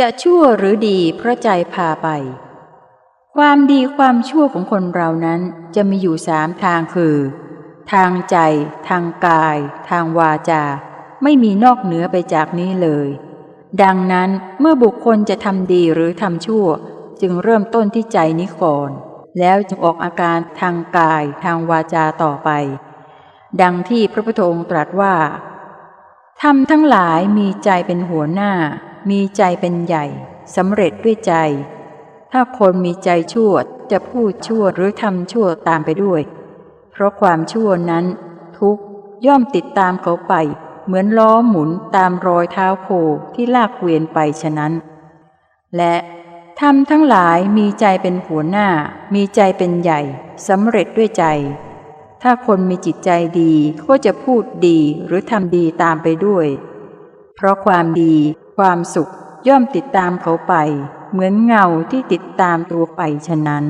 จะชั่วหรือดีเพราะใจพาไป ความดีความชั่วของคนเรานั้นจะมีอยู่สามทางคือ ทางใจ ทางกาย ทางวาจา ไม่มีนอกเหนือไปจากนี้เลย ดังนั้นเมื่อบุคคลจะทำดีหรือทำชั่ว จึงเริ่มต้นที่ใจนี้ก่อน แล้วจึงออกอาการทางกาย ทางวาจาต่อไป ดังที่พระพุทธองค์ตรัสว่าทำทั้งหลายมีใจเป็นหัวหน้า มีใจเป็นใหญ่สำเร็จด้วยใจ ถ้าคนมีใจชั่วจะพูดชั่วหรือทำชั่วตามไปด้วย เพราะความชั่วนั้นทุกย่อมติดตามเขาไป เหมือนล้อหมุนตามรอยเท้าโคที่ลากเกวียนไปฉะนั้น และทำทั้งหลายมีใจเป็นหัวหน้า มีใจเป็นใหญ่สำเร็จด้วยใจ ถ้าคนมีจิตใจดีก็จะพูดดีหรือทำดีตามไปด้วย เพราะความดี ความสุขย่อมติดตามเขาไป เหมือนเงาที่ติดตามตัวไปฉะนั้น